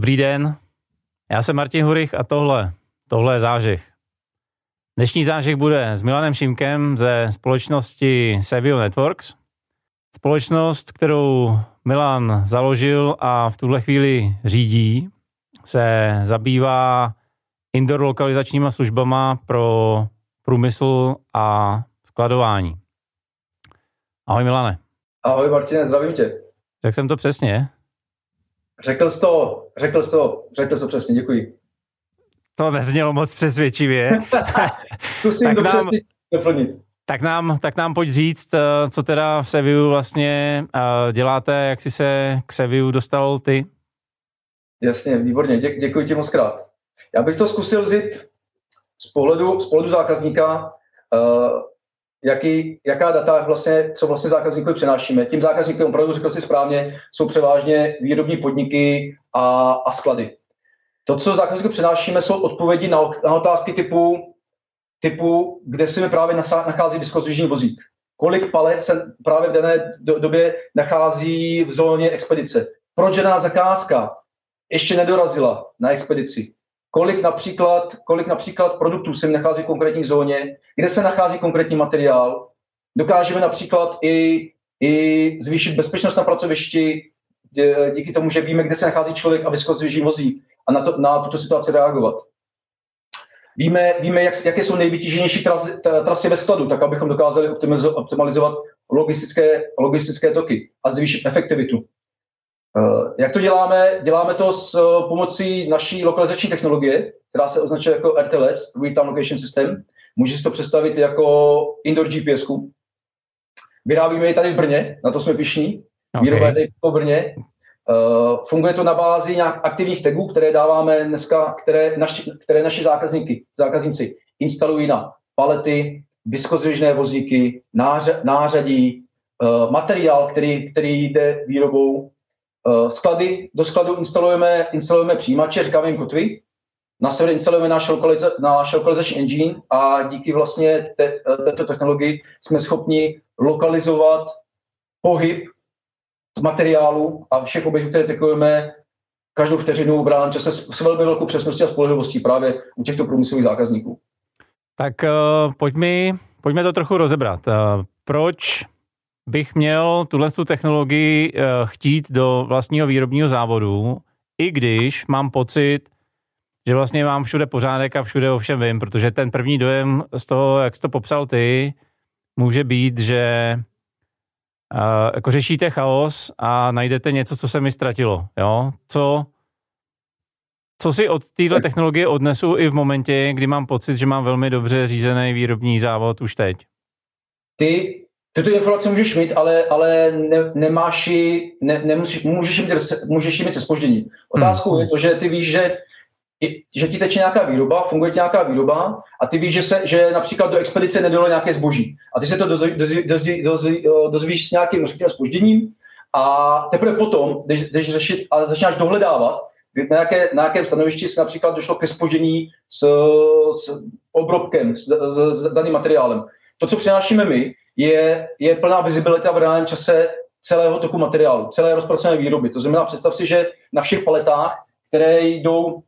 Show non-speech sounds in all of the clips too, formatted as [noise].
Dobrý den, já jsem Martin Hurich a tohle, tohle je zážeh. Dnešní zážeh bude s Milanem Šimkem ze společnosti Savio Networks. Společnost, kterou Milan založil a v tuhle chvíli řídí, se zabývá indoor lokalizačníma službama pro průmysl a skladování. Ahoj Milane. Ahoj Martine, zdravím tě. Řekl jsem to přesně? Řekl jsi to, řekl jsi to, řekl jsi to přesně, děkuji. To neznělo moc přesvědčivě. [laughs] Zkusím tak to nám, přesně doplnit. Tak nám, tak nám pojď říct, eh, co teda v Seviu vlastně eh, děláte, jak jsi se k Seviu dostal ty? Jasně, výborně, Dě, děkuji ti moc krát. Já bych to zkusil vzít z pohledu, z pohledu zákazníka, uh, jaký, jaká data vlastně, co vlastně zákazníkovi přenášíme. Tím zákazníkem, opravdu řekl si správně, jsou převážně výrobní podniky a, a sklady. To, co zákazníkovi přenášíme, jsou odpovědi na, na otázky typu, typu, kde se mi právě nachází vysokozvěžní vozík. Kolik palet se právě v dané době nachází v zóně expedice. Proč daná zakázka ještě nedorazila na expedici kolik například, kolik například produktů se nachází v konkrétní zóně, kde se nachází konkrétní materiál. Dokážeme například i, i zvýšit bezpečnost na pracovišti díky tomu, že víme, kde se nachází člověk a vysokozvěží vozík a na, to, na tuto situaci reagovat. Víme, víme jak, jaké jsou nejvytíženější trasy, trasy ve skladu, tak abychom dokázali optimalizovat logistické, logistické toky a zvýšit efektivitu. Eh, jak to děláme? Děláme to s eh, pomocí naší lokalizační technologie, která se označuje jako RTLS, Real Time Location System. Může si to představit jako indoor GPS. -ku. Vyrábíme ji tady v Brně, na to jsme pišní. Okay. Výroba je tady v Brně. Uh, funguje to na bázi nějak aktivních tagů, které dáváme dneska, které naši, které naši zákazníky, zákazníci instalují na palety, viskozvěžné vozíky, nářadí, uh, materiál, který, který jde výrobou Eh, sklady, do skladu instalujeme, instalujeme přijímače, říkáme jim kotvy, na server instalujeme náš, lokaliza, náš lokalizační engine a díky vlastně te, eh, této technologii jsme schopni lokalizovat pohyb materiálu a všech objektů, které tekujeme každou vteřinu v reálném čase s velmi velkou přesností a spolehlivostí právě u těchto průmyslových zákazníků. Tak uh, pojďme, pojďme to trochu rozebrat. Uh, proč bych měl tuhle tu technologii uh, chtít do vlastního výrobního závodu, i když mám pocit, že vlastně mám všude pořádek a všude ovšem vím, protože ten první dojem z toho, jak jsi to popsal ty, může být, že uh, jako řešíte chaos a najdete něco, co se mi ztratilo. Jo? Co, co si od téhle technologie odnesu i v momentě, kdy mám pocit, že mám velmi dobře řízený výrobní závod už teď? Ty tyto informace můžeš mít, ale, ale ne, nemáš ji, ne, nemusíš, můžeš, mít, můžeš ji mít se spožděním. Otázkou hmm. je to, že ty víš, že že ti teče nějaká výroba, funguje ti nějaká výroba a ty víš, že, se, že například do expedice nedalo nějaké zboží. A ty se to dozví, dozví, dozví, dozví, dozvíš s nějakým spožděním a teprve potom jdeš, jdeš řešit a začínáš dohledávat, na, jaké, na jakém stanovišti se například došlo ke spoždění s, s obrobkem, s, s, s daným materiálem. To, co přinášíme my, je, je plná vizibilita v reálném čase celého toku materiálu, celé rozpracované výroby. To znamená, představ si, že na všech paletách, které jdou,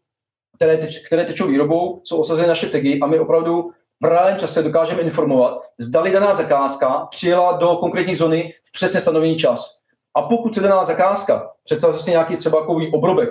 které, teč, které tečou výrobou, jsou osazeny naše tagy a my opravdu v reálném čase dokážeme informovat, zdali daná zakázka přijela do konkrétní zóny v přesně stanovený čas. A pokud se daná zakázka, představ si nějaký třeba takový obrobek,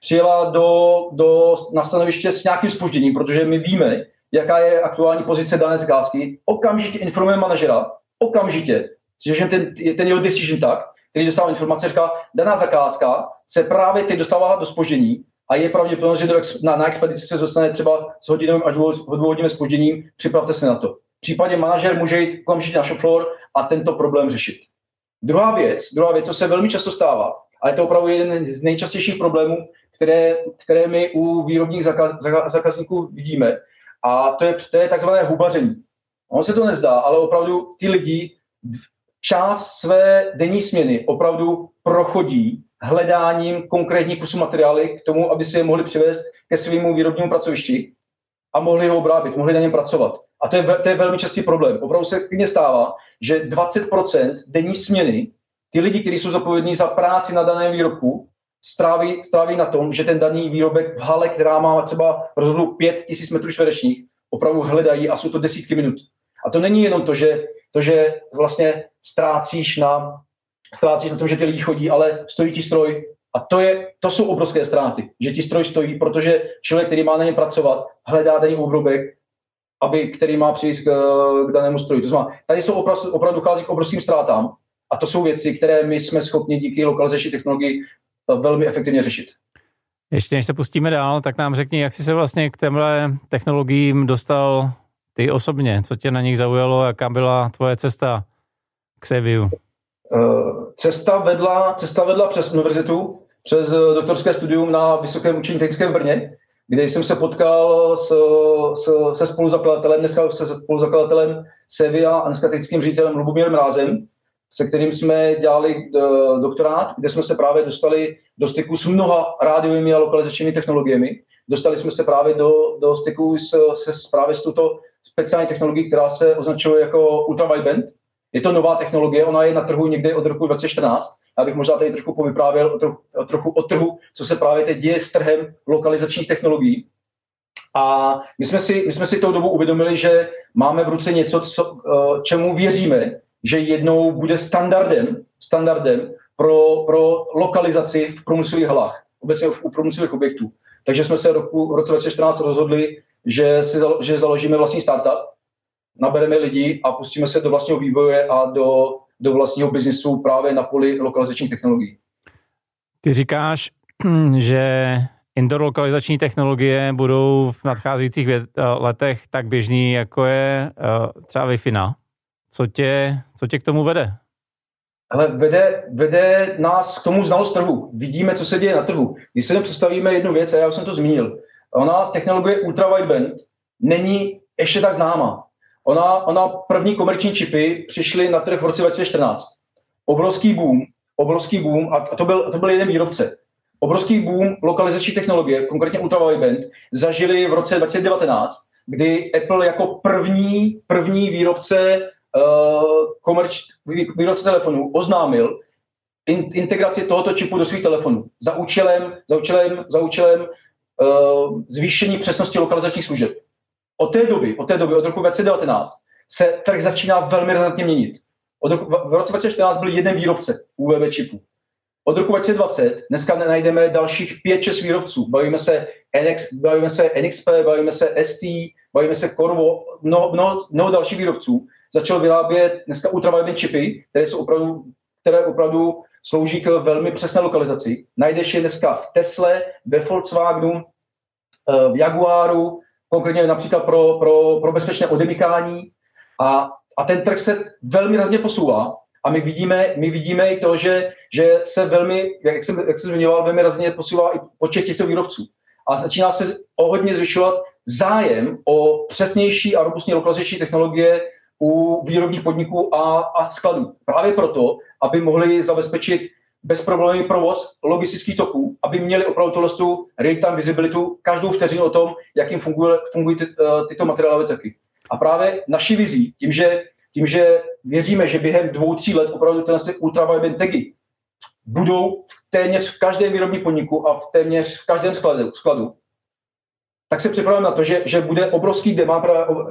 přijela do, do, na stanoviště s nějakým spožděním, protože my víme, jaká je aktuální pozice dané zakázky, okamžitě informuje manažera, okamžitě, že ten, ten jeho decision tak, který dostává informace, říká, daná zakázka se právě teď dostává do spoždění a je pravděpodobnost, že na, na expedici se dostane třeba s hodinovým až dvouhodinovým spožděním, připravte se na to. V případě manažer může jít okamžitě na shop floor a tento problém řešit. Druhá věc, druhá věc, co se velmi často stává, a je to opravdu jeden z nejčastějších problémů, které, které my u výrobních zakaz, zakazníků vidíme, a to je, to je takzvané hubaření. Ono se to nezdá, ale opravdu ty lidi část své denní směny opravdu prochodí hledáním konkrétních kusů materiály k tomu, aby si je mohli přivést ke svému výrobnímu pracovišti a mohli ho obrábět, mohli na něm pracovat. A to je, to je velmi častý problém. Opravdu se klidně stává, že 20% denní směny, ty lidi, kteří jsou zodpovědní za práci na daném výrobku, stráví, stráví na tom, že ten daný výrobek v hale, která má třeba rozhodlu 5000 metrů čtverečních, opravdu hledají a jsou to desítky minut. A to není jenom to, že, to, že vlastně ztrácíš na, ztrácíš na tom, že ty lidi chodí, ale stojí ti stroj. A to, je, to jsou obrovské ztráty, že ti stroj stojí, protože člověk, který má na něm pracovat, hledá daný obrubek, aby, který má přijít k, k danému stroji. To znamená, tady jsou opravdu, opravdu dochází k obrovským ztrátám a to jsou věci, které my jsme schopni díky lokalizační technologii velmi efektivně řešit. Ještě než se pustíme dál, tak nám řekni, jak jsi se vlastně k těmhle technologiím dostal ty osobně, co tě na nich zaujalo, jaká byla tvoje cesta k Seviu? Eh, cesta vedla, cesta vedla přes univerzitu, přes eh, doktorské studium na Vysokém učení technickém Brně, kde jsem se potkal s, s, se spoluzakladatelem, dneska se spoluzakladatelem Sevia a dneska technickým ředitelem Lubomírem Rázem, se kterým jsme dělali eh, doktorát, kde jsme se právě dostali do styku s mnoha rádiovými a lokalizačními technologiemi. Dostali jsme se právě do, do styku s, se právě s tuto speciální technologií, která se označuje jako ultrawideband. Je to nová technologie, ona je na trhu někde od roku 2014. Já bych možná tady trochu povyprávěl o, trochu, o trochu o trhu, co se právě teď děje s trhem lokalizačních technologií. A my jsme si, my jsme si tou dobu uvědomili, že máme v ruce něco, co, eh, čemu věříme, že jednou bude standardem, standardem pro, pro lokalizaci v průmyslových halách, obecně u průmyslových objektů. Takže jsme se roku, v roce 2014 rozhodli, že, si, že založíme vlastní startup, nabereme lidi a pustíme se do vlastního vývoje a do, do vlastního biznisu právě na poli lokalizačních technologií. Ty říkáš, [clears throat] že indoor lokalizační technologie budou v nadcházejících letech tak běžný, jako je uh, třeba Wi-Fi. Co tě, co tě k tomu vede? Ale vede, vede nás k tomu znalost trhu. Vidíme, co se děje na trhu. Když si představíme jednu věc, a já už jsem to zmínil, ona technologie ultra wideband není ještě tak známá. Ona, ona první komerční čipy přišly na trh v roce 2014. Obrovský boom, obrovský boom, a to byl, to byl jeden výrobce. Obrovský boom lokalizační technologie, konkrétně ultra wideband, zažili v roce 2019, kdy Apple jako první, první výrobce komerč, výrobce telefonů oznámil in, integraci tohoto čipu do svých telefonů za účelem, za účelem, za účelem uh, zvýšení přesnosti lokalizačních služeb. Od té doby, od té doby, od roku 2019, se trh začíná velmi razantně měnit. Od roku, v roce 2014 byl jeden výrobce UVB čipů. Od roku 2020 dneska najdeme dalších 5-6 výrobců. Bavíme se, NX, bavíme se NXP, bavíme se ST, bavíme se Corvo, mnoho, mnoho, mnoho dalších výrobců. Začal vyrábět dneska ultravioletní čipy, které jsou opravdu, které opravdu slouží k velmi přesné lokalizaci. Najdeš je dneska v Tesle, ve Volkswagenu, eh, v Jaguaru, konkrétně například pro, pro, pro bezpečné odemykání. A, a ten trh se velmi razně posouvá. A my vidíme, my vidíme i to, že, že se velmi, jak jsem, jak jsem zmiňoval, velmi razně posouvá i počet těchto výrobců. A začíná se o hodně zvyšovat zájem o přesnější a robustní lokalizační technologie u výrobních podniků a, a skladů. Právě proto, aby mohli zabezpečit bezproblémový provoz logistických toků, aby měli opravdu tohle real-time visibilitu každou vteřinu o tom, jak jim fungují, ty, uh, tyto materiálové toky. A právě naší vizí, tím že, tím, že věříme, že během dvou, tří let opravdu tyhle ultraviolet tagy budou téměř v každém výrobním podniku a v téměř v každém skladu, skladu tak se připravujeme na to, že, že bude obrovský demand,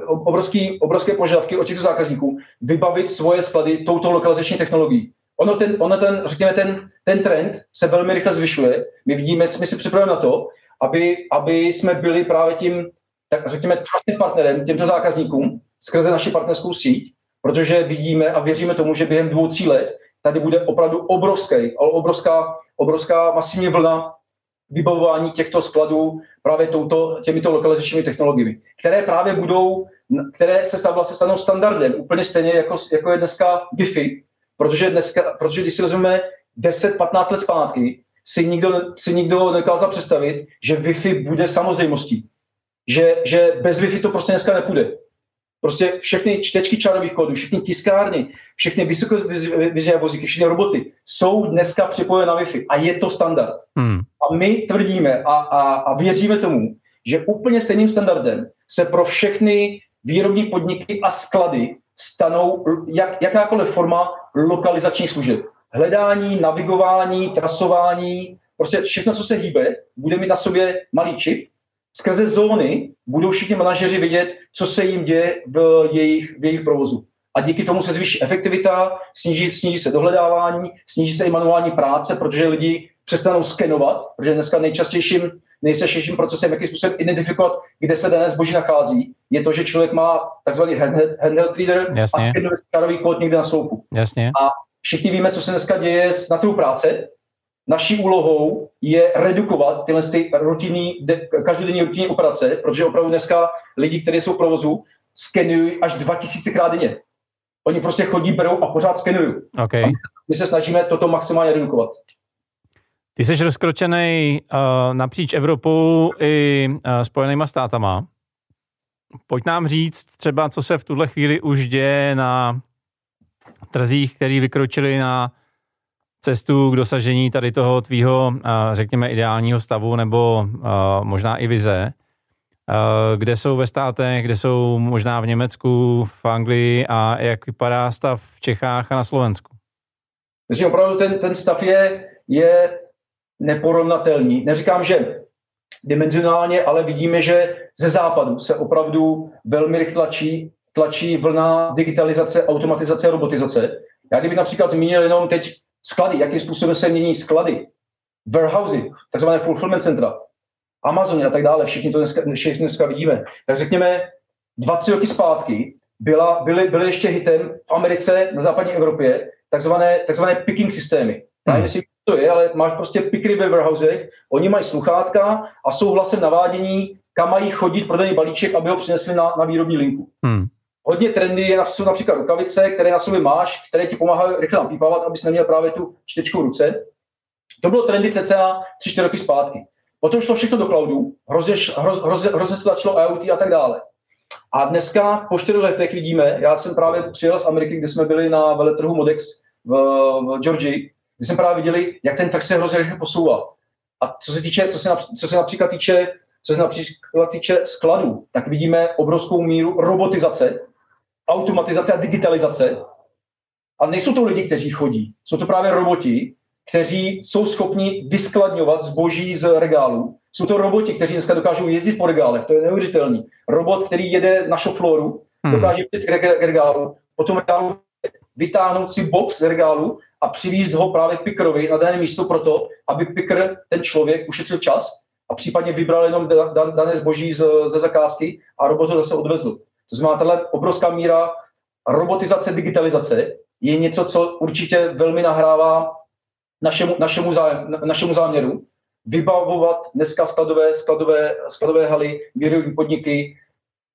obrovský, obrovské požadavky od těchto zákazníků vybavit svoje sklady touto lokalizační technologií. Ono ten, ono ten, řekněme, ten, ten trend se velmi rychle zvyšuje. My vidíme, my si připravujeme na to, aby, aby jsme byli právě tím, tak řekněme, trusted partnerem těmto zákazníkům skrze naši partnerskou síť, protože vidíme a věříme tomu, že během dvou, tří let tady bude opravdu obrovský, obrovská, obrovská masivní vlna vybavování těchto skladů právě touto, těmito lokalizačními technologiemi, které právě budou, které se stav, vlastně stanou standardem, úplně stejně jako, jako je dneska Wi-Fi, protože, dneska, protože když si vezmeme 10-15 let zpátky, si nikdo, si nikdo nedokázal představit, že Wi-Fi bude samozřejmostí. Že, že bez Wi-Fi to prostě dneska nepůjde. Prostě všechny čtečky čarových kódů, všechny tiskárny, všechny vysokovizné vozíky, všechny roboty jsou dneska připojené na Wi-Fi a je to standard. Hmm. A my tvrdíme a, a, a věříme tomu, že úplně stejným standardem se pro všechny výrobní podniky a sklady stanou jak, jakákoliv forma lokalizačních služeb. Hledání, navigování, trasování, prostě všechno, co se hýbe, bude mít na sobě malý čip. Skrze zóny budou všichni manažeři vidět, co se jim děje v jejich, v jejich provozu. A díky tomu se zvýší efektivita, sníží, sníží se dohledávání, sníží se i manuální práce, protože lidi přestanou skenovat, protože dneska nejčastějším, nejčastějším procesem, jakým způsobem identifikovat, kde se dané zboží nachází, je to, že člověk má takzvaný handheld, handheld reader Jasně. a skenuje kód někde na sloupu. Jasně. A všichni víme, co se dneska děje na trhu práce. Naší úlohou je redukovat tyhle ty rutinní, každodenní rutinní operace, protože opravdu dneska lidi, kteří jsou v provozu, skenují až 2000 krát denně. Oni prostě chodí, berou a pořád skenují. Okay. my se snažíme toto maximálně redukovat. Ty jsi rozkročený uh, napříč Evropou i uh, Spojenýma státama. Pojď nám říct třeba, co se v tuhle chvíli už děje na trzích, který vykročili na cestu k dosažení tady toho tvýho, uh, řekněme, ideálního stavu nebo uh, možná i vize. Uh, kde jsou ve státech, kde jsou možná v Německu, v Anglii a jak vypadá stav v Čechách a na Slovensku? Takže opravdu ten, ten stav je, je neporovnatelný. Neříkám, že dimenzionálně, ale vidíme, že ze západu se opravdu velmi rychle tlačí, tlačí vlna digitalizace, automatizace a robotizace. Já kdybych například zmínil jenom teď sklady, jakým způsobem se mění sklady, warehousy, takzvané fulfillment centra, Amazon a tak dále, všichni to dneska, všichni dneska vidíme. Tak řekněme, dva, tři roky zpátky byla, byly, byly ještě hitem v Americe, na západní Evropě, takzvané, takzvané picking systémy. Hmm. Já to je, ale máš prostě pickery ve warehousech, oni mají sluchátka a jsou hlasem navádění, kam mají chodit pro daný balíček, aby ho přinesli na, na výrobní linku. Hmm. Hodně trendy je, jsou například rukavice, které na sobě máš, které ti pomáhají rychle napípávat, abys neměl právě tu čtečku v ruce. To bylo trendy cca 3-4 roky zpátky. Potom šlo všechno do cloudu, hrozně, hroz, hroz, hrozně se začalo IoT a tak dále. A dneska po 4 letech vidíme, já jsem právě přijel z Ameriky, kde jsme byli na veletrhu Modex v, v Georgii, kde jsme právě viděli, jak ten trh se hrozně rychle posouvá. A co se, týče, co se, co se například týče, co se například týče skladů, tak vidíme obrovskou míru robotizace, automatizace a digitalizace. A nejsou to lidi, kteří chodí, jsou to právě roboti, kteří jsou schopni vyskladňovat zboží z regálu. Jsou to roboti, kteří dneska dokážou jezdit po regálech, to je neuvěřitelný. Robot, který jede na šofloru, hmm. dokáže jít k regálu, potom regálu vytáhnout si box z regálu a přivízt ho právě Pickerovi na dané místo proto, aby Picker, ten člověk, ušetřil čas a případně vybral jenom dané zboží ze zakázky a robot ho zase odvezl. To znamená, tahle obrovská míra robotizace, digitalizace je něco, co určitě velmi nahrává našemu, našemu, zájem, našemu záměru vybavovat dneska skladové, skladové, skladové haly, výrobní podniky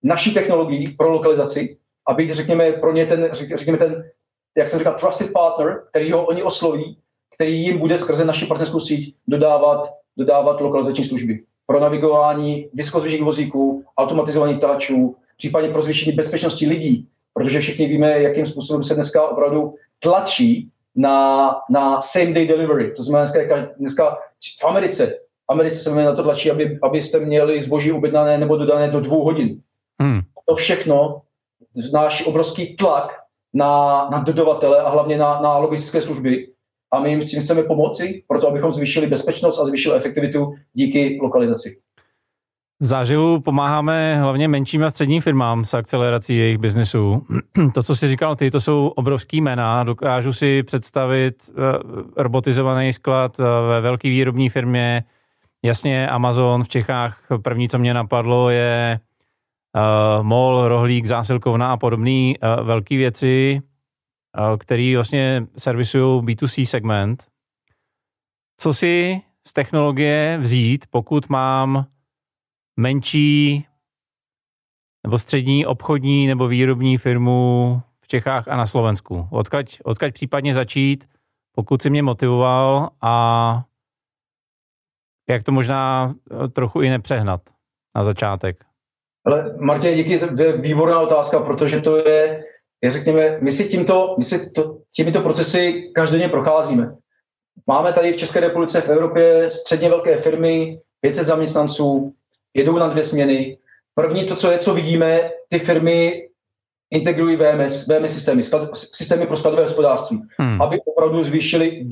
naší technologií pro lokalizaci a být, řekněme, pro ně ten, řekněme, ten jak jsem říkal, trusted partner, který ho oni osloví, který jim bude skrze naši partnerskou síť dodávat, dodávat lokalizační služby pro navigování vysokozvěžných vozíků, automatizovaných táčů, případně pro zvýšení bezpečnosti lidí, protože všichni víme, jakým způsobem se dneska opravdu tlačí na, na same day delivery. To znamená dneska, dneska v Americe, v Americe se na to tlačí, aby, abyste měli zboží objednané nebo dodané do dvou hodin. Hmm. To všechno náš obrovský tlak na, na dodavatele a hlavně na, na logistické služby. A my jim s tím chceme pomoci, proto abychom zvýšili bezpečnost a zvýšili efektivitu díky lokalizaci. Záživu pomáháme hlavně menším a středním firmám s akcelerací jejich biznesu. [clears throat] To, co jsi říkal ty, to jsou obrovský jména. Dokážu si představit eh, robotizovaný sklad eh, ve velké výrobní firmě. Jasně, Amazon v Čechách. První, co mě napadlo, je uh, MOL, Rohlík, Zásilkovna a podobné velké věci, které vlastně servisují B2C segment. Co si z technologie vzít, pokud mám menší nebo střední obchodní nebo výrobní firmu v Čechách a na Slovensku? Odkaď, odkaď případně začít, pokud si mě motivoval a jak to možná trochu i nepřehnat na začátek? Ale Martin, díky, to je výborná otázka, protože to je, je řekněme, my si, tímto, my si to, těmito procesy každodenně procházíme. Máme tady v České republice, v Evropě středně velké firmy, 500 zaměstnanců, jedou na dvě směny. První to, co je, co vidíme, ty firmy integrují VMS, VMS systémy, sklad, systémy pro skladové hospodářství, hmm. aby opravdu zvýšili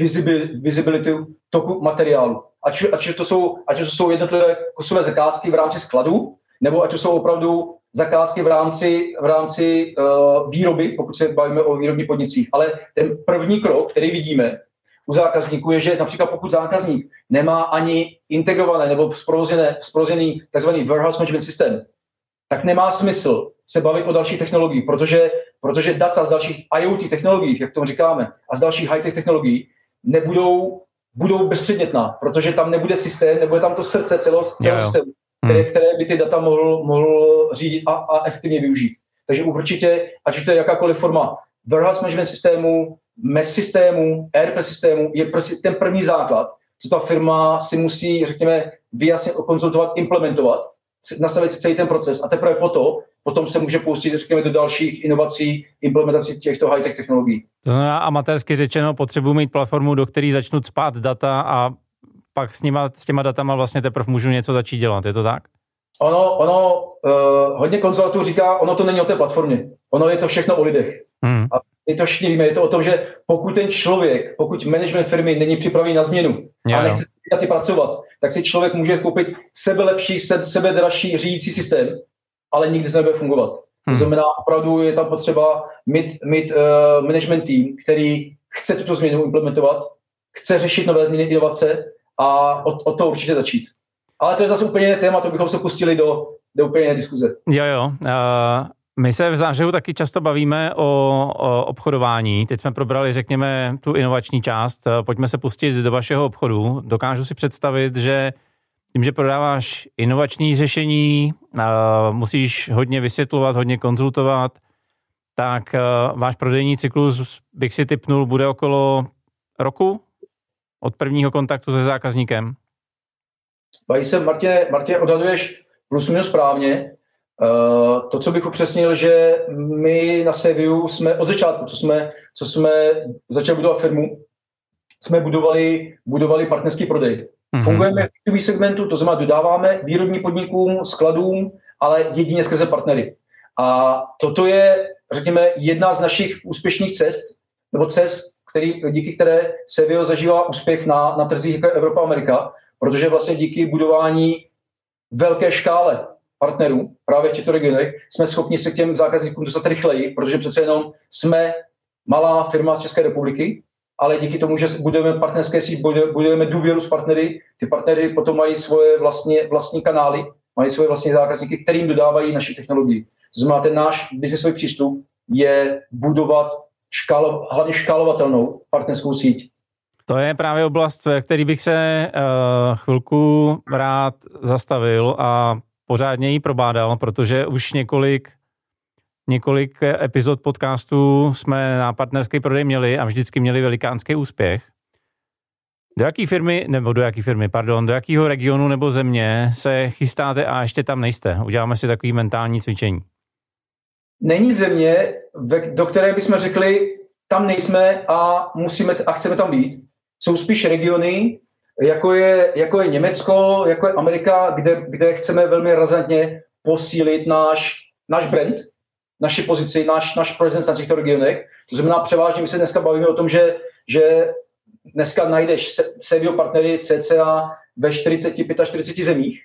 visibility toku materiálu. ať, ať, to jsou, ať to jsou jednotlivé kusové zakázky v rámci skladu, nebo ať to jsou opravdu zakázky v rámci, v rámci uh, výroby, pokud se bavíme o výrobních podnicích. Ale ten první krok, který vidíme u zákazníků, je, že například pokud zákazník nemá ani integrované nebo zprovozený tzv. warehouse management systém, tak nemá smysl se bavit o dalších technologiích, protože, protože data z dalších IoT technologií, jak tomu říkáme, a z dalších high-tech technologií nebudou budou bezpředmětná, protože tam nebude systém, nebude tam to srdce celého, celého systému, které, hmm. které by ty data mohl, mohl řídit a, a efektivně využít. Takže určitě, ať už to je jakákoliv forma warehouse management systému, MES systému, ERP systému, je prostě ten první základ, co ta firma si musí, řekněme, vyjasnit, konzultovat, implementovat, nastavit si celý ten proces a teprve potom, potom se může pustit, řekněme, do dalších inovací, implementací těchto high-tech technologií. To znamená amatérsky řečeno, potřebuji mít platformu, do které začnu spát data a pak s, nima, s těma datama vlastně teprve můžu něco začít dělat, je to tak? Ono, ono uh, hodně konzultantů říká, ono to není o té platformě, ono je to všechno o lidech. Hmm. A my to všichni víme, je to o tom, že pokud ten člověk, pokud management firmy není připravený na změnu jo, a nechce s daty pracovat, tak si člověk může koupit sebe lepší, sebe dražší řídící systém, ale nikdy to nebude fungovat. Hmm. To znamená, opravdu je tam potřeba mít, mít uh, management tým, který chce tuto změnu implementovat, chce řešit nové změny inovace a od, od toho určitě začít. Ale to je zase úplně téma, to bychom se pustili do, do úplně jiné diskuze. Jo, jo. Uh, my se v zářehu taky často bavíme o, o obchodování. Teď jsme probrali, řekněme, tu inovační část. Pojďme se pustit do vašeho obchodu. Dokážu si představit, že tím, že prodáváš inovační řešení, musíš hodně vysvětlovat, hodně konzultovat, tak uh, váš prodejní cyklus, bych si typnul, bude okolo roku od prvního kontaktu se zákazníkem? Bají se, Martě, Martě, odhaduješ plus minus správně. Uh, to, co bych upřesnil, že my na Seviu jsme od začátku, co jsme, co jsme začali budovat firmu, jsme budovali, budovali partnerský prodej. Mm-hmm. Fungujeme v B2B segmentu, to znamená, dodáváme výrobním podnikům, skladům, ale jedině skrze partnery. A toto je, řekněme, jedna z našich úspěšných cest, nebo cest, který, díky které Sevio zažívá úspěch na, na trzích jako Evropa a Amerika, protože vlastně díky budování velké škále partnerů právě v těchto regionech jsme schopni se k těm zákazníkům dostat rychleji, protože přece jenom jsme malá firma z České republiky, ale díky tomu, že budeme partnerské síť, budujeme důvěru s partnery, ty partneři potom mají svoje vlastně, vlastní kanály, mají svoje vlastní zákazníky, kterým dodávají naši technologii. To znamená, ten náš biznesový přístup je budovat škálo, hlavně škálovatelnou partnerskou síť. To je právě oblast, ve který bych se uh, chvilku rád zastavil a pořádně ji probádal, protože už několik několik epizod podcastu jsme na partnerský prodej měli a vždycky měli velikánský úspěch. Do jaký firmy, nebo do jaký firmy, pardon, do jakého regionu nebo země se chystáte a ještě tam nejste? Uděláme si takový mentální cvičení. Není země, do které bychom řekli, tam nejsme a musíme a chceme tam být. Jsou spíš regiony, jako je, jako je Německo, jako je Amerika, kde, kde chceme velmi razantně posílit náš, náš brand, naši pozici, náš, náš presence na těchto regionech. To znamená, převážně my se dneska bavíme o tom, že, že dneska najdeš Sevio partnery CCA ve 40-45 zemích,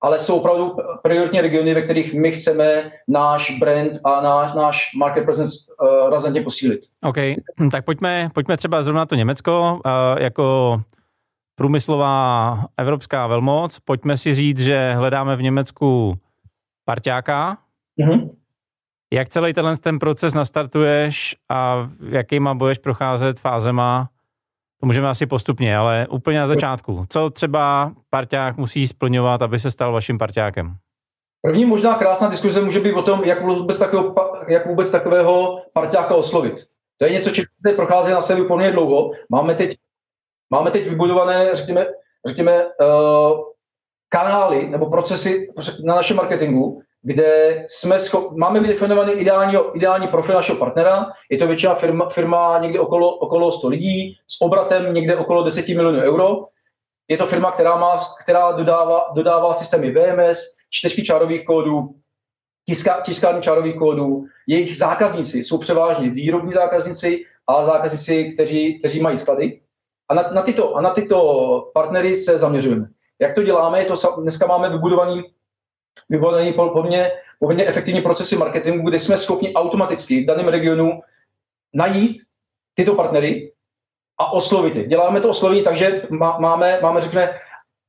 ale jsou opravdu prioritní regiony, ve kterých my chceme náš brand a náš, náš market presence uh, razantně posílit. OK, tak pojďme, pojďme třeba zrovna to Německo uh, jako průmyslová evropská velmoc. Pojďme si říct, že hledáme v Německu parťáka. Mm-hmm. Jak celý tenhle ten proces nastartuješ a jakýma budeš procházet fázema? To můžeme asi postupně, ale úplně na začátku. Co třeba parťák musí splňovat, aby se stal vaším parťákem? První možná krásná diskuze může být o tom, jak vůbec takového, jak vůbec takového parťáka oslovit. To je něco, čím teď prochází na sebe poměrně dlouho. Máme teď, máme teď vybudované, řekněme, řekněme uh, kanály nebo procesy na našem marketingu, kde jsme schop, máme vydefinovaný ideální, ideální profil našeho partnera. Je to většina firma, firma někde okolo, okolo 100 lidí s obratem někde okolo 10 milionů euro. Je to firma, která, má, která dodává, dodává systémy VMS, čtyřky čárových kódů, tiska, tiskání čárových kódů. Jejich zákazníci jsou převážně výrobní zákazníci a zákazníci, kteří, kteří mají sklady. A na, na, tyto, a na tyto partnery se zaměřujeme. Jak to děláme? Je to, dneska máme vybudovaný, vybudovaný poměrně, poměrně efektivní procesy marketingu, kde jsme schopni automaticky v daném regionu najít tyto partnery a oslovit je. Děláme to oslovení tak, že máme, máme řekněme,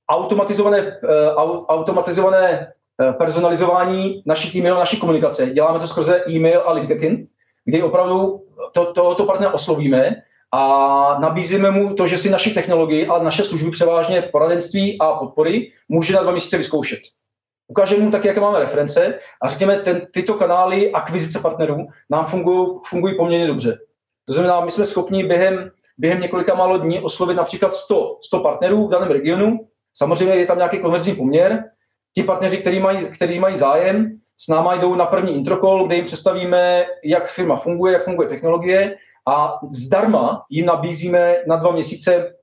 automatizované, uh, automatizované uh, personalizování našich e-mailů, naší komunikace. Děláme to skrze e-mail a LinkedIn, kdy opravdu to, to partnera oslovíme a nabízíme mu to, že si naši technologii a naše služby, převážně poradenství a podpory, může na dva měsíce vyzkoušet. Ukážeme mu taky, jaké máme reference a řekněme, ten, tyto kanály akvizice partnerů nám fungují, fungují poměrně dobře. To znamená, my jsme schopni během, během několika málo dní oslovit například 100, 100 partnerů v daném regionu. Samozřejmě je tam nějaký konverzní poměr. Ti partneři, kteří mají, kteří mají zájem, s náma jdou na první introkol, kde jim představíme, jak firma funguje, jak funguje technologie a zdarma jim nabízíme na dva měsíce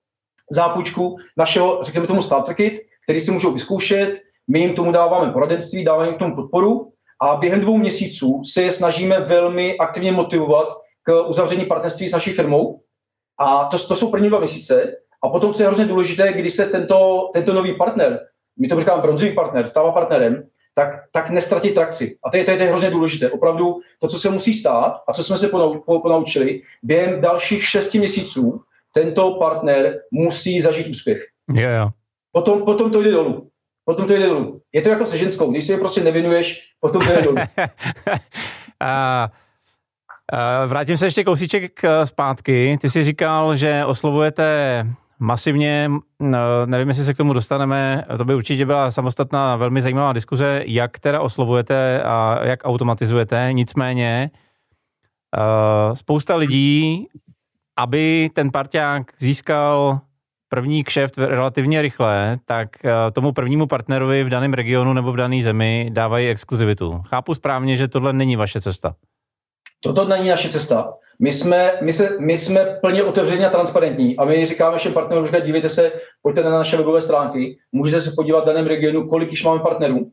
zápůjčku našeho, řekněme tomu, starter kit, který si můžou vyzkoušet, my jim tomu dáváme poradenství, dáváme jim k tomu podporu a během dvou měsíců se je snažíme velmi aktivně motivovat k uzavření partnerství s naší firmou. A to, to jsou první dva měsíce. A potom, co je hrozně důležité, když se tento, tento nový partner, my to říkáme bronzový partner, stává partnerem, tak, tak nestratí trakci. A to je, to, je, to je hrozně důležité. Opravdu to, co se musí stát a co jsme se ponau, ponaučili, během dalších šesti měsíců tento partner musí zažít úspěch. Yeah, yeah. Potom, potom to jde dolů. Potom to jde dolů. Je to jako se ženskou. Když si je prostě nevěnuješ, potom to jde dolů. [laughs] a, a, vrátím se ještě kousíček zpátky. Ty jsi říkal, že oslovujete masivně, nevím, jestli se k tomu dostaneme, to by určitě byla samostatná velmi zajímavá diskuze, jak teda oslovujete a jak automatizujete, nicméně spousta lidí, aby ten parťák získal první kšeft relativně rychle, tak tomu prvnímu partnerovi v daném regionu nebo v dané zemi dávají exkluzivitu. Chápu správně, že tohle není vaše cesta. Toto není naše cesta. My jsme, my, se, my jsme plně otevření a transparentní a my říkáme všem partnerům, že dívejte se, pojďte na naše webové stránky, můžete se podívat v daném regionu, kolik již máme partnerů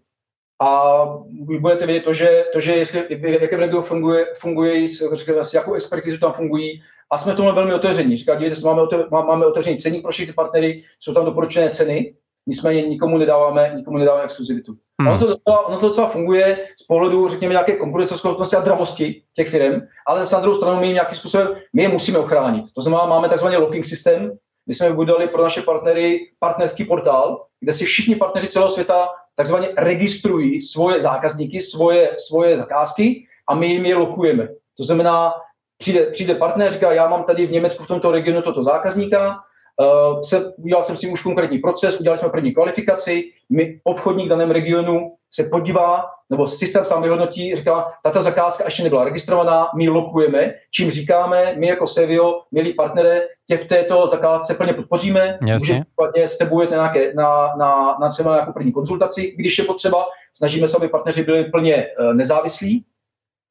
a už budete vědět to, že, to, že jestli, v regionu funguje, funguje řekněme, jakou expertizu tam fungují a jsme tomu velmi otevření. Říká, dívejte se, máme, otev, máme otevřený ceník pro všechny partnery, jsou tam doporučené ceny, nicméně nikomu nedáváme, nikomu nedáváme exkluzivitu. Hmm. Ono, to docela, ono to docela funguje z pohledu, řekněme, nějaké konkurenceschopnosti a dravosti těch firm, ale zase na druhou stranu my nějakým způsobem, my je musíme ochránit. To znamená, máme takzvaný locking systém, my jsme vybudovali pro naše partnery partnerský portál, kde si všichni partneři celého světa takzvaně registrují svoje zákazníky, svoje, svoje zakázky a my jim je lokujeme. To znamená, přijde, přijde partner, říká, já mám tady v Německu v tomto regionu toto zákazníka, Uh, se, udělal jsem si už konkrétní proces, udělali jsme první kvalifikaci, my obchodník v daném regionu se podívá, nebo systém sám vyhodnotí, říká, tato zakázka ještě nebyla registrovaná, my lokujeme, čím říkáme, my jako Sevio, milí partnere, tě v této zakázce plně podpoříme, můžete případně s tebou na, nějaké, na, na, na třeba nějakou první konzultaci, když je potřeba, snažíme se, aby partneři byli plně uh, nezávislí,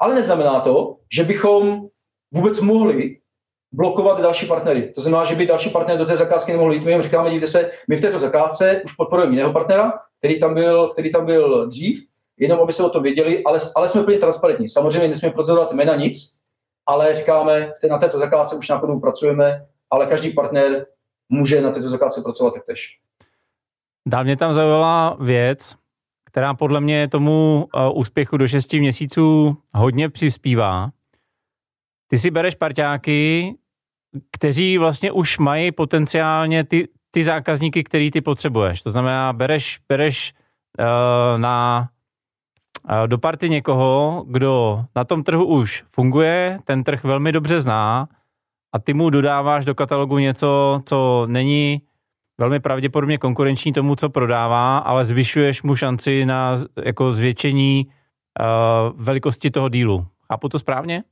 ale neznamená to, že bychom vůbec mohli blokovat další partnery. To znamená, že by další partner do té zakázky nemohl jít. My jim říkáme, dívejte se, my v této zakázce už podporujeme jiného partnera, který tam byl, který tam byl dřív, jenom aby se o to věděli, ale, ale jsme plně transparentní. Samozřejmě nesmíme prozorovat jména nic, ale říkáme, na této zakázce už nějakou pracujeme, ale každý partner může na této zakázce pracovat taktéž. Dál mě tam zaujala věc, která podle mě tomu uh, úspěchu do 6 měsíců hodně přispívá. Ty si bereš parťáky, kteří vlastně už mají potenciálně ty, ty zákazníky, který ty potřebuješ. To znamená, bereš, bereš uh, na uh, do party někoho, kdo na tom trhu už funguje, ten trh velmi dobře zná a ty mu dodáváš do katalogu něco, co není velmi pravděpodobně konkurenční tomu, co prodává, ale zvyšuješ mu šanci na jako zvětšení uh, velikosti toho dílu. Chápu to správně?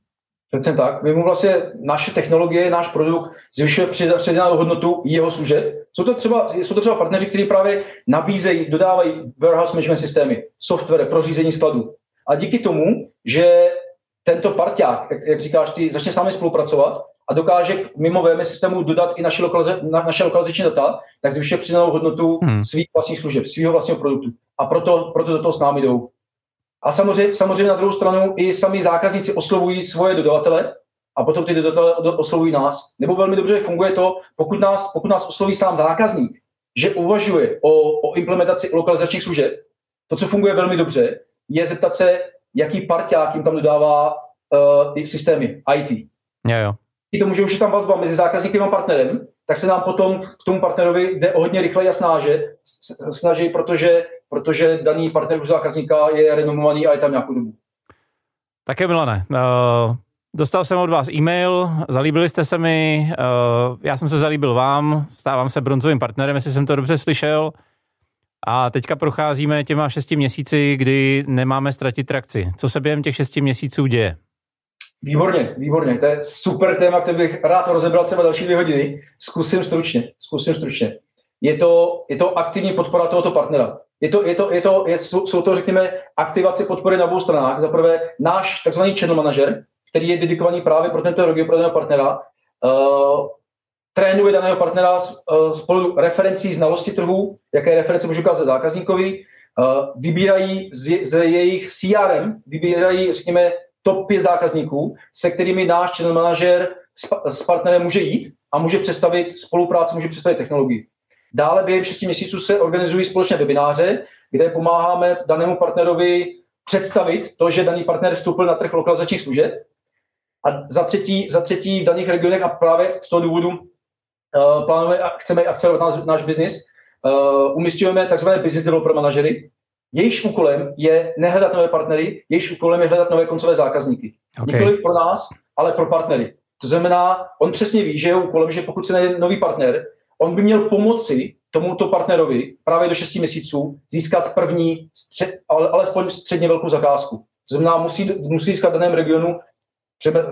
Přesně tak. My mu vlastně naše technologie, náš produkt zvyšuje přidanou hodnotu jeho služeb. Jsou to třeba, jsou to třeba partneři, kteří právě nabízejí, dodávají warehouse management systémy, software pro řízení skladu. A díky tomu, že tento parťák, jak, jak říkáš, ty začne s námi spolupracovat a dokáže mimo VM systému dodat i naše, lokalize, na, naše lokalizační data, tak zvyšuje přidanou hodnotu hmm. svých vlastních služeb, svého vlastního produktu. A proto, proto do toho s námi jdou. A samozřejmě, samozřejmě na druhou stranu i sami zákazníci oslovují svoje dodavatele a potom ty dodatelé oslovují nás. Nebo velmi dobře funguje to, pokud nás, pokud nás osloví sám zákazník, že uvažuje o, o implementaci lokalizačních služeb. To, co funguje velmi dobře, je zeptat se, jaký parťák jim tam dodává uh, systémy IT. Jo, jo. I to může už je tam vazba mezi zákazníkem a partnerem, tak se nám potom k tomu partnerovi jde o hodně rychleji a snáže, snaží, protože, protože daný partner už zákazníka je renomovaný a je tam nějakou dobu. Také Milane, uh, dostal jsem od vás e-mail, zalíbili jste se mi, uh, já jsem se zalíbil vám, stávám se bronzovým partnerem, jestli jsem to dobře slyšel. A teďka procházíme těma šesti měsíci, kdy nemáme ztratit trakci. Co se během těch šesti měsíců děje? Výborně, výborně. To je super téma, který bych rád rozebral třeba další dvě hodiny. Zkusím stručně, zkusím stručně. Je to, je to aktivní podpora tohoto partnera. Je to, je to, je to, je, jsou, jsou to, řekněme, aktivace podpory na obou stranách. Za prvé náš takzvaný channel manager, který je dedikovaný právě pro tento region, pro daného partnera, uh, trénuje daného partnera uh, spolu referencí znalosti trhu, jaké reference můžu ukázat zákazníkovi, uh, vybírají z, z jejich CRM, vybírají, řekněme, top 5 zákazníků, se kterými náš channel manager s, s partnerem může jít a může představit spolupráci, může představit technologii. Dále během 6 měsíců se organizují společné webináře, kde pomáháme danému partnerovi představit to, že daný partner vstoupil na trh lokalizačních služeb. A za třetí, za třetí v daných regionech a právě z toho důvodu uh, plánujeme a chceme akcelerovat náš, náš biznis, uh, umistujeme takzvané business developer manažery, Jejíž úkolem je nehledat nové partnery, jejíž úkolem je hledat nové koncové zákazníky. Okay. Nikoliv pro nás, ale pro partnery. To znamená, on přesně ví, že je úkolem, že pokud se najde nový partner, on by měl pomoci tomuto partnerovi právě do 6 měsíců získat první, střed, ale, alespoň středně velkou zakázku. To znamená, musí, musí získat v daném regionu,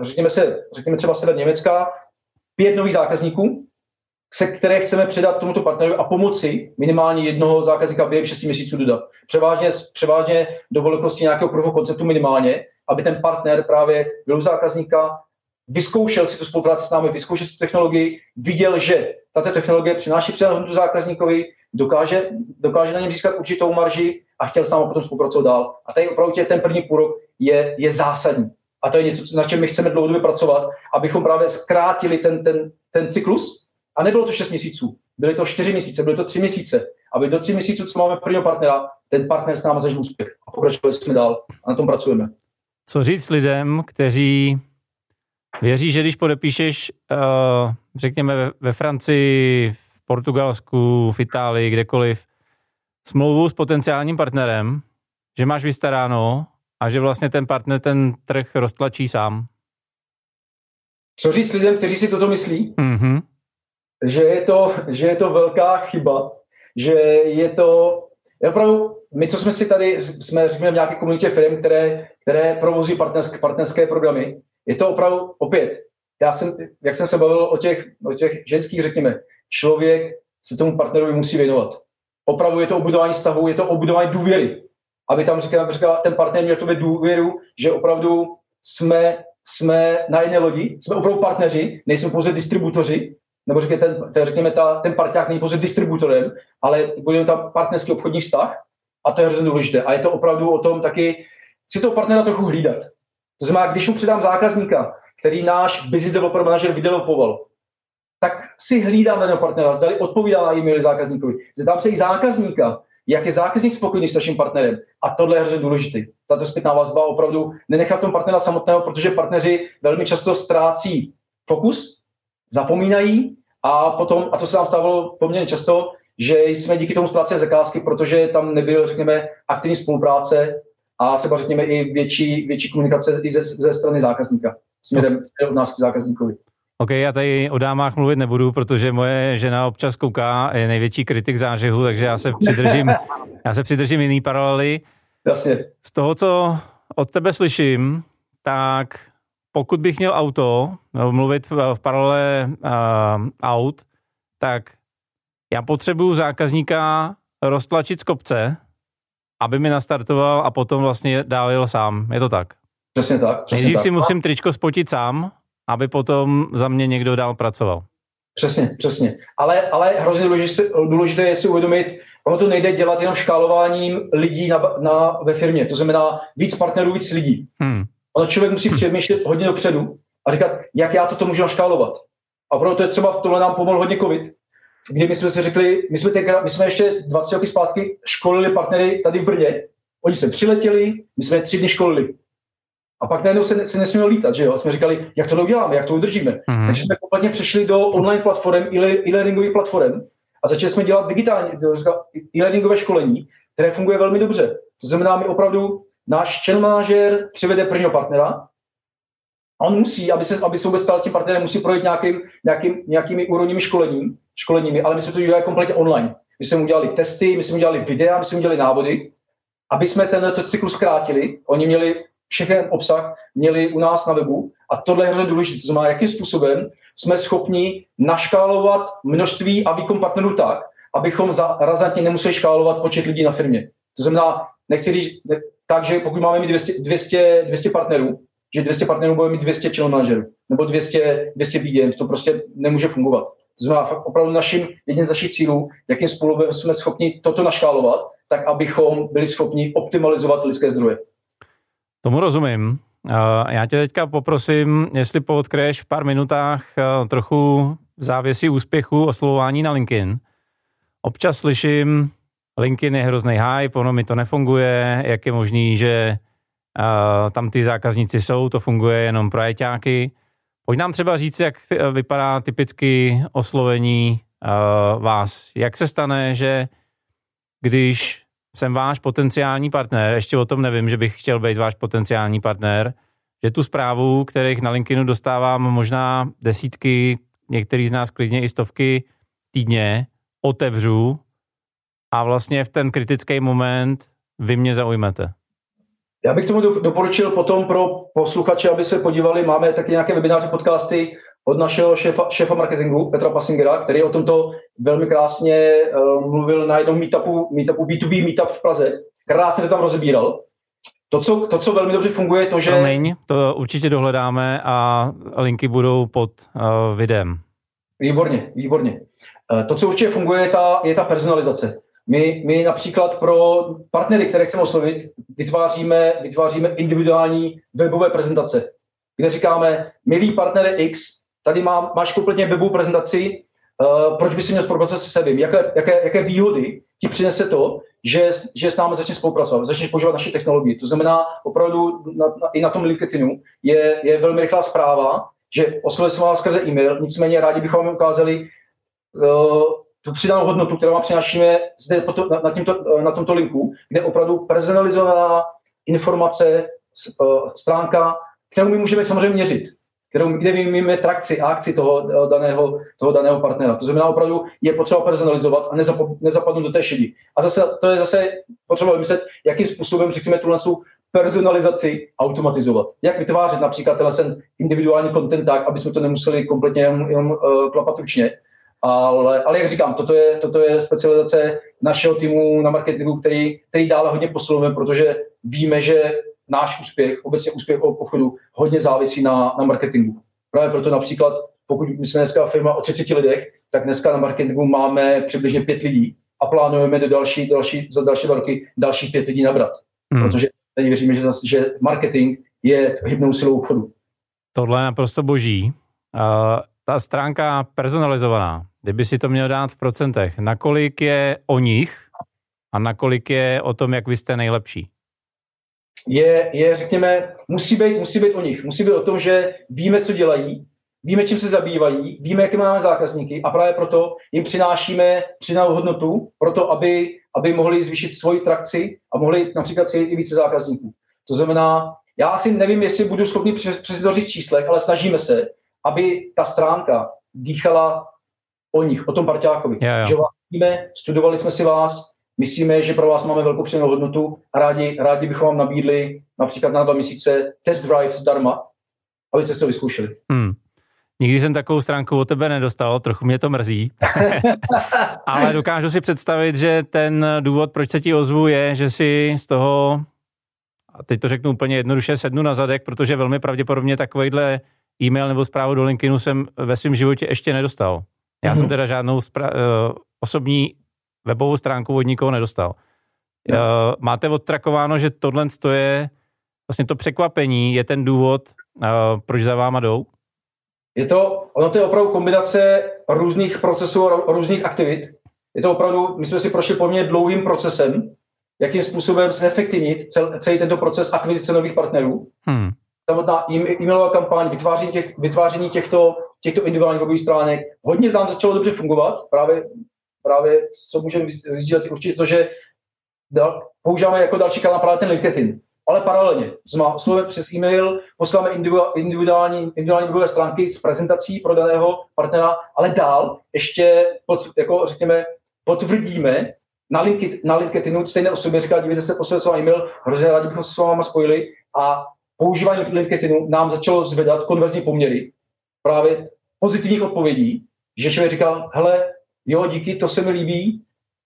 řekněme, se, řekněme třeba sever Německa, pět nových zákazníků, se, které chceme předat tomuto partnerovi a pomoci minimálně jednoho zákazníka během 6 měsíců dodat. Převážně, převážně do velikosti nějakého prvního konceptu minimálně, aby ten partner právě byl zákazníka, vyzkoušel si tu spolupráci s námi, vyzkoušel si tu technologii, viděl, že tato technologie přináší přidanou zákazníkovi, dokáže, dokáže na něm získat určitou marži a chtěl s námi potom spolupracovat dál. A tady opravdu ten první půl rok je, je zásadní. A to je něco, na čem my chceme dlouhodobě pracovat, abychom právě zkrátili ten, ten, ten cyklus, a nebylo to 6 měsíců, byly to 4 měsíce, byly to 3 měsíce. Aby do 3 měsíců, co máme prvního partnera, ten partner s námi zažil úspěch. A pokračovali jsme dál a na tom pracujeme. Co říct lidem, kteří věří, že když podepíšeš, uh, řekněme, ve Francii, v Portugalsku, v Itálii, kdekoliv, smlouvu s potenciálním partnerem, že máš vystaráno a že vlastně ten partner ten trh roztlačí sám. Co říct lidem, kteří si toto myslí? Mm-hmm že je to, že je to velká chyba, že je to, opravdu, my, co jsme si tady, jsme řekněme v nějaké komunitě firm, které, které provozují partnerské, partnerské programy, je to opravdu opět, já jsem, jak jsem se bavil o těch, o těch ženských, řekněme, člověk se tomu partnerovi musí věnovat. Opravdu je to obudování vztahu, je to obudování důvěry. Aby tam říkal, říkal ten partner měl tobě důvěru, že opravdu jsme, jsme na jedné lodi, jsme opravdu partneři, nejsme pouze distributoři, nebo řekněme, ten, ten, řekněme ta, ten parťák není pouze distributorem, ale bude tam partnerský obchodní vztah a to je hrozně důležité. A je to opravdu o tom taky si toho partnera trochu hlídat. To znamená, když mu předám zákazníka, který náš business developer manager vydevelopoval, tak si hlídám daného partnera, zdali odpovídá e-maily zákazníkovi. Zeptám se i zákazníka, jak je zákazník spokojený s naším partnerem. A tohle je hrozně důležité. Tato zpětná vazba opravdu nenechat tom partnera samotného, protože partneři velmi často ztrácí fokus zapomínají a potom, a to se nám stávalo poměrně často, že jsme díky tomu ztráceli zakázky, protože tam nebyl, řekněme, aktivní spolupráce a třeba řekněme i větší, větší komunikace i ze, ze strany zákazníka, směrem, okay. od nás k zákazníkovi. OK, já tady o dámách mluvit nebudu, protože moje žena občas kouká, je největší kritik zážehu, takže já se přidržím, [laughs] já se přidržím jiný paralely. Jasně. Z toho, co od tebe slyším, tak pokud bych měl auto, nebo mluvit v, v paralele uh, aut, tak já potřebuju zákazníka roztlačit z kopce, aby mi nastartoval a potom vlastně dál jel sám. Je to tak? Přesně tak. Přesně Nejdřív tak. si musím tričko spotit sám, aby potom za mě někdo dál pracoval. Přesně, přesně. Ale, ale hrozně důležité, důležité je si uvědomit, ono to nejde dělat jenom škálováním lidí na, na, ve firmě. To znamená víc partnerů, víc lidí. Hmm. Ale člověk musí přemýšlet hodně dopředu a říkat, jak já toto můžu naškálovat. A proto to je třeba v tomhle nám pomohl hodně COVID, kdy my jsme si řekli, my jsme, tenkrát, my jsme ještě 20 roky zpátky školili partnery tady v Brně, oni se přiletěli, my jsme tři dny školili. A pak najednou se, se nesmělo lítat, že jo? A jsme říkali, jak to uděláme, jak to udržíme. Mm-hmm. Takže jsme kompletně přešli do online platform, e-learningových platform a začali jsme dělat digitální e-learningové školení, které funguje velmi dobře. To znamená, my opravdu, náš channel manažer přivede prvního partnera, a on musí, aby se, aby se vůbec stal tím partnerem, musí projít nějakým, nějakým, nějakými úrovněmi školení, školeními, ale my jsme to dělali kompletně online. My jsme udělali testy, my jsme udělali videa, my jsme udělali návody, aby jsme ten cyklus zkrátili. Oni měli všechen obsah, měli u nás na webu a tohle je hrozně důležité. To znamená, jakým způsobem jsme schopni naškálovat množství a výkon partnerů tak, abychom za, razantně nemuseli škálovat počet lidí na firmě. To znamená, nechci říct tak, že pokud máme mít 200, 200, 200 partnerů, že 200 partnerů bude mít 200 channel manažerů nebo 200, 200 BDMs, to prostě nemůže fungovat. To znamená, opravdu naším, jedním z našich cílů, jakým způsobem jsme schopni toto naškálovat, tak abychom byli schopni optimalizovat lidské zdroje. Tomu rozumím. Já tě teďka poprosím, jestli poodkryješ v pár minutách trochu závěsí úspěchu oslovování na LinkedIn. Občas slyším, LinkedIn je hrozný hype, ono mi to nefunguje, jak je možný, že tam ty zákazníci jsou, to funguje jenom pro ajťáky. Pojď nám třeba říct, jak vypadá typicky oslovení vás. Jak se stane, že když jsem váš potenciální partner, ještě o tom nevím, že bych chtěl být váš potenciální partner, že tu zprávu, kterých na LinkedInu dostávám možná desítky, některý z nás klidně i stovky týdně, otevřu a vlastně v ten kritický moment vy mě zaujmete. Já bych tomu doporučil potom pro posluchače, aby se podívali, máme taky nějaké webináře, podcasty od našeho šéfa, šéfa marketingu Petra Passingera, který o tomto velmi krásně uh, mluvil na jednom meetupu, meetupu B2B meetup v Praze. Krásně to tam rozebíral. To co, to, co velmi dobře funguje, je to, že... Promiň, to určitě dohledáme a linky budou pod uh, videem. Výborně, výborně. Uh, to, co určitě funguje, je ta, je ta personalizace. My, my například pro partnery, které chceme oslovit, vytváříme, vytváříme individuální webové prezentace, kde říkáme, milý partnere X, tady má, máš kompletně webovou prezentaci, uh, proč by si měl spolupracovat se sebím, jaké, jaké, jaké výhody ti přinese to, že, že s námi začne spolupracovat, začne používat naše technologie. To znamená, opravdu na, na, i na tom LinkedInu je, je velmi rychlá zpráva, že oslovili jsme vás skrze e-mail, nicméně rádi bychom vám ukázali uh, tu přidanou hodnotu, kterou vám přinášíme zde na, na, tímto, na tomto linku, kde opravdu personalizovaná informace, stránka, kterou my můžeme samozřejmě měřit, kterou, kde vymíme trakci a akci toho daného, toho daného partnera. To znamená, opravdu je potřeba personalizovat a nezapadnout do té šedi. A zase to je zase potřeba vymyslet, jakým způsobem, řekněme, tu nasu personalizaci automatizovat. Jak vytvářet například ten individuální content tak, aby jsme to nemuseli kompletně jenom, jenom uh, klapat ručně, ale, ale jak říkám, toto je, toto je specializace našeho týmu na marketingu, který, který dále hodně posilujeme, protože víme, že náš úspěch, obecně úspěch obchodu, hodně závisí na, na marketingu. Právě proto například, pokud my jsme dneska firma o 30 lidech, tak dneska na marketingu máme přibližně pět lidí a plánujeme do další, další, za další roky dalších pět lidí nabrat. Hmm. Protože tady věříme, že, že marketing je hybnou silou obchodu. Tohle je naprosto boží. Uh, ta stránka personalizovaná, kdyby si to měl dát v procentech, nakolik je o nich a nakolik je o tom, jak vy jste nejlepší? Je, je řekněme, musí být, musí být o nich. Musí být o tom, že víme, co dělají, víme, čím se zabývají, víme, jaké máme zákazníky a právě proto jim přinášíme přidanou hodnotu, proto aby, aby mohli zvýšit svoji trakci a mohli například si i více zákazníků. To znamená, já asi nevím, jestli budu schopný přes, přes číslech, ale snažíme se, aby ta stránka dýchala o nich, o tom parťákovi. Yeah, yeah. Že vás víme, studovali jsme si vás, myslíme, že pro vás máme velkou přidanou hodnotu a rádi, rádi bychom vám nabídli například na dva měsíce test drive zdarma, abyste to vyzkoušeli. Hmm. Nikdy jsem takovou stránku od tebe nedostal, trochu mě to mrzí. [laughs] Ale dokážu si představit, že ten důvod, proč se ti ozvu, je, že si z toho, a teď to řeknu úplně jednoduše, sednu na zadek, protože velmi pravděpodobně takovýhle e-mail nebo zprávu do LinkedInu jsem ve svém životě ještě nedostal. Já mm-hmm. jsem mhm. teda žádnou spra- uh, osobní webovou stránku od nikoho nedostal. Uh, máte odtrakováno, že tohle je vlastně to překvapení je ten důvod, uh, proč za váma jdou? Je to, ono to je opravdu kombinace různých procesů, různých aktivit. Je to opravdu, my jsme si prošli poměrně dlouhým procesem, jakým způsobem zefektivnit cel, celý tento proces akvizice nových partnerů. Hmm. Samotná e-mailová kampaň, vytváření, těch, vytváření těchto, těchto individuálních webových stránek, hodně nám začalo dobře fungovat. Právě, právě co můžeme vyzdílet, určitě to, že dal, používáme jako další kanál právě ten LinkedIn. Ale paralelně oslovujeme přes e-mail, posíláme individuální, individuální stránky s prezentací pro daného partnera, ale dál ještě pod, jako řekněme, potvrdíme na, LinkedIn, na LinkedInu stejné osobě říká, dívejte se, poslali svůj e-mail, hrozně rádi bychom se s váma spojili a používání LinkedInu nám začalo zvedat konverzní poměry právě pozitivních odpovědí, že člověk říkal, hele, jo, díky, to se mi líbí,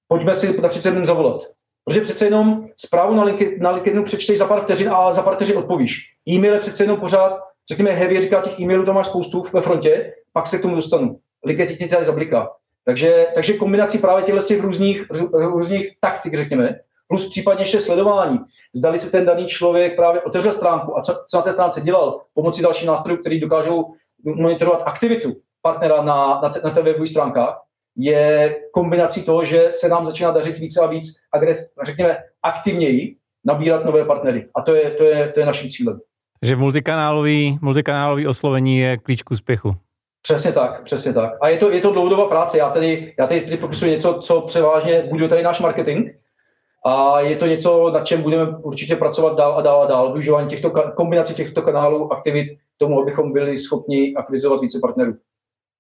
pojďme si na 30 minut zavolat. Protože přece jenom zprávu na, LinkedIn, na LinkedInu přečteš za pár vteřin a za pár vteřin odpovíš. E-mail je přece jenom pořád, řekněme, heavy říká těch e-mailů, tam máš spoustu ve frontě, pak se k tomu dostanu. LinkedIn tady zabliká. Takže, takže kombinací právě těchto těch různých, různých taktik, řekněme, plus případně ještě sledování. Zdali se ten daný člověk právě otevřel stránku a co, co na té stránce dělal pomocí dalších nástrojů, který dokážou monitorovat aktivitu partnera na, na, na té webových stránkách, je kombinací toho, že se nám začíná dařit více a víc, agres, řekněme, aktivněji nabírat nové partnery. A to je, to je, to je naším cílem. Takže multikanálový, multikanálový oslovení je klíč k úspěchu. Přesně tak, přesně tak. A je to, je to dlouhodobá práce. Já tady, já tady, tady popisuji něco, co převážně buduje tady náš marketing. A je to něco, na čem budeme určitě pracovat dál a dál a dál. Využívání těchto kombinací těchto kanálů, aktivit tomu, abychom byli schopni akvizovat více partnerů.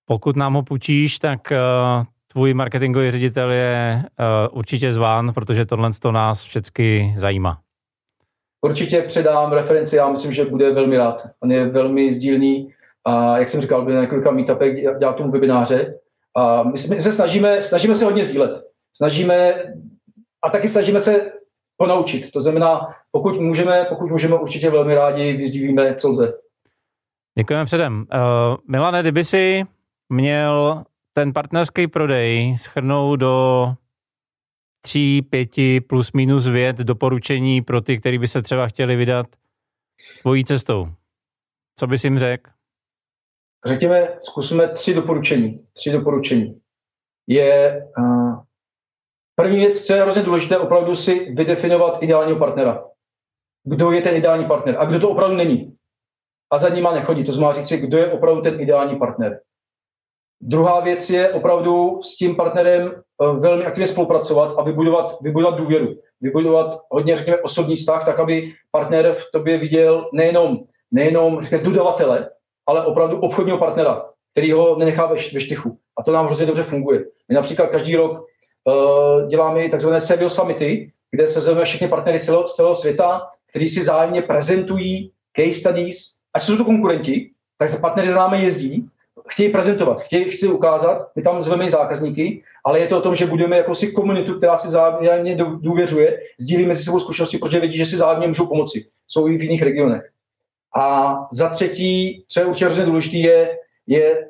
Pokud nám ho půjčíš, tak uh, tvůj marketingový ředitel je uh, určitě zván, protože tohle to nás všechny zajímá. Určitě předám referenci, já myslím, že bude velmi rád. On je velmi sdílný a jak jsem říkal, byl na několika meetupech dělat tomu webináře. A my se snažíme, snažíme se hodně sdílet. Snažíme a taky snažíme se ponaučit. To znamená, pokud můžeme, pokud můžeme, určitě velmi rádi vyzdívíme, co lze. Děkujeme předem. Uh, Milane, kdyby si měl ten partnerský prodej schrnout do tří, pěti plus minus věd doporučení pro ty, kteří by se třeba chtěli vydat tvojí cestou. Co bys jim řekl? Řekněme, zkusíme tři doporučení. Tři doporučení. Je uh, první věc, co je hrozně důležité, opravdu si vydefinovat ideálního partnera. Kdo je ten ideální partner a kdo to opravdu není. A za nima nechodí. To znamená říct si, kdo je opravdu ten ideální partner. Druhá věc je opravdu s tím partnerem eh, velmi aktivně spolupracovat a vybudovat, vybudovat důvěru. Vybudovat hodně, řekněme, osobní vztah, tak aby partner v tobě viděl nejenom, nejenom řekněme, dodavatele, ale opravdu obchodního partnera, který ho nenechá ve, ve štychu. A to nám hrozně dobře funguje. My například každý rok uh, děláme takzvané Seville Summity, kde se zveme všechny partnery celého, z celého světa, kteří si zájemně prezentují case studies, ať jsou to konkurenti, tak se partneři za námi jezdí chtějí prezentovat, chtějí, chci ukázat, my tam zveme zákazníky, ale je to o tom, že budeme jakousi komunitu, která si zájemně důvěřuje, sdílí mezi sebou zkušenosti, protože vědí, že si zájemně můžou pomoci. Jsou i v jiných regionech. A za třetí, co je určitě hrozně důležité, je, je,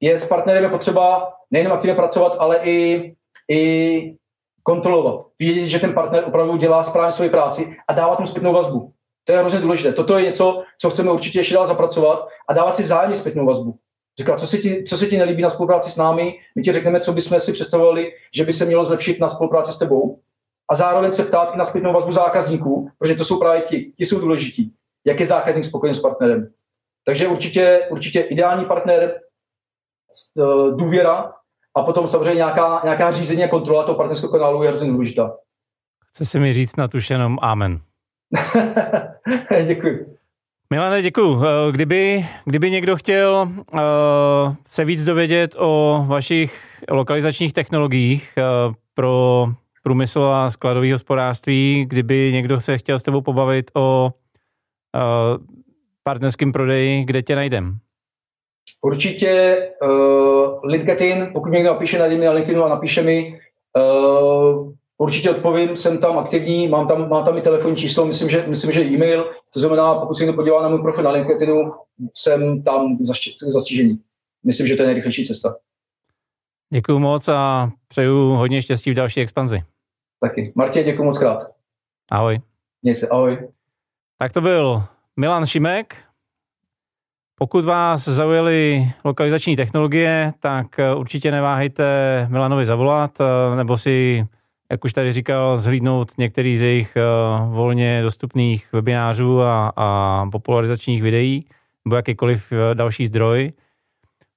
je s partnerem potřeba nejenom aktivně pracovat, ale i, i kontrolovat. Vědět, že ten partner opravdu dělá správně svoji práci a dávat mu zpětnou vazbu. To je hrozně důležité. Toto je něco, co chceme určitě ještě dál zapracovat a dávat si zájemně zpětnou vazbu. Říkal, co se, ti, co se ti nelíbí na spolupráci s námi, my ti řekneme, co bychom si představovali, že by se mělo zlepšit na spolupráci s tebou. A zároveň se ptát i na zpětnou vazbu zákazníků, protože to jsou právě ti, ti jsou důležití. Jak je zákazník spokojen s partnerem. Takže určitě, určitě ideální partner, e, důvěra a potom samozřejmě nějaká, nějaká řízení a kontrola toho partnerského kanálu je hrozně důležitá. Chce si mi říct na tuž jenom amen. [laughs] Děkuji. Milane, děkuji. Eh, kdyby, kdyby někdo chtěl uh, se víc dovědět o vašich lokalizačních technologiích uh, pro průmysl a skladový hospodářství, kdyby někdo se chtěl s tebou pobavit o uh, partnerském prodeji, kde tě najdem? Určitě uh, LinkedIn, pokud někdo napíše na na LinkedInu a napíše mi, uh, Určitě odpovím, jsem tam aktivní, mám tam, mám tam i telefonní číslo, myslím, že, myslím, že e-mail, to znamená, pokud se někdo podívá na můj profil na LinkedInu, jsem tam zastižený. Myslím, že to je nejrychlejší cesta. Děkuji moc a přeju hodně štěstí v další expanzi. Taky. Martě, děkuji moc krát. Ahoj. Měj se, ahoj. Tak to byl Milan Šimek, pokud vás zaujaly lokalizační technologie, tak určitě neváhejte Milanovi zavolat, nebo si, jak už tady říkal, zhlídnout některý z jejich volně dostupných webinářů a, a popularizačních videí, nebo jakýkoliv další zdroj.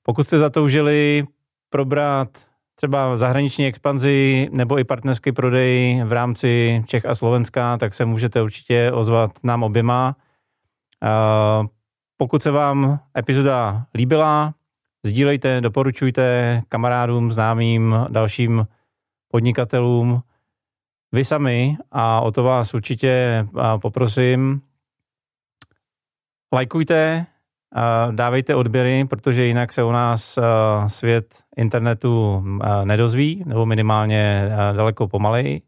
Pokud jste zatoužili probrat třeba zahraniční expanzi nebo i partnerský prodej v rámci Čech a Slovenska, tak se můžete určitě ozvat nám oběma. Pokud se vám epizoda líbila, sdílejte, doporučujte kamarádům, známým, dalším podnikatelům. Vy sami, a o to vás určitě poprosím, lajkujte, dávejte odběry, protože jinak se u nás svět internetu nedozví, nebo minimálně daleko pomaleji.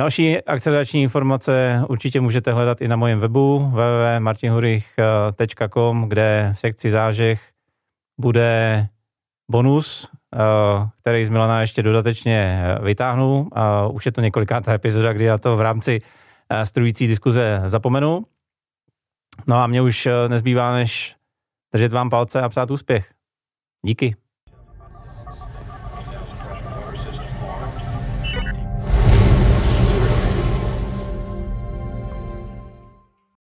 Další akcelerační informace určitě můžete hledat i na mém webu www.martinhurich.com, kde v sekci zážeh bude bonus, který z Milana ještě dodatečně vytáhnu. Už je to několikátá epizoda, kdy já to v rámci strující diskuze zapomenu. No a mě už nezbývá, než držet vám palce a přát úspěch. Díky.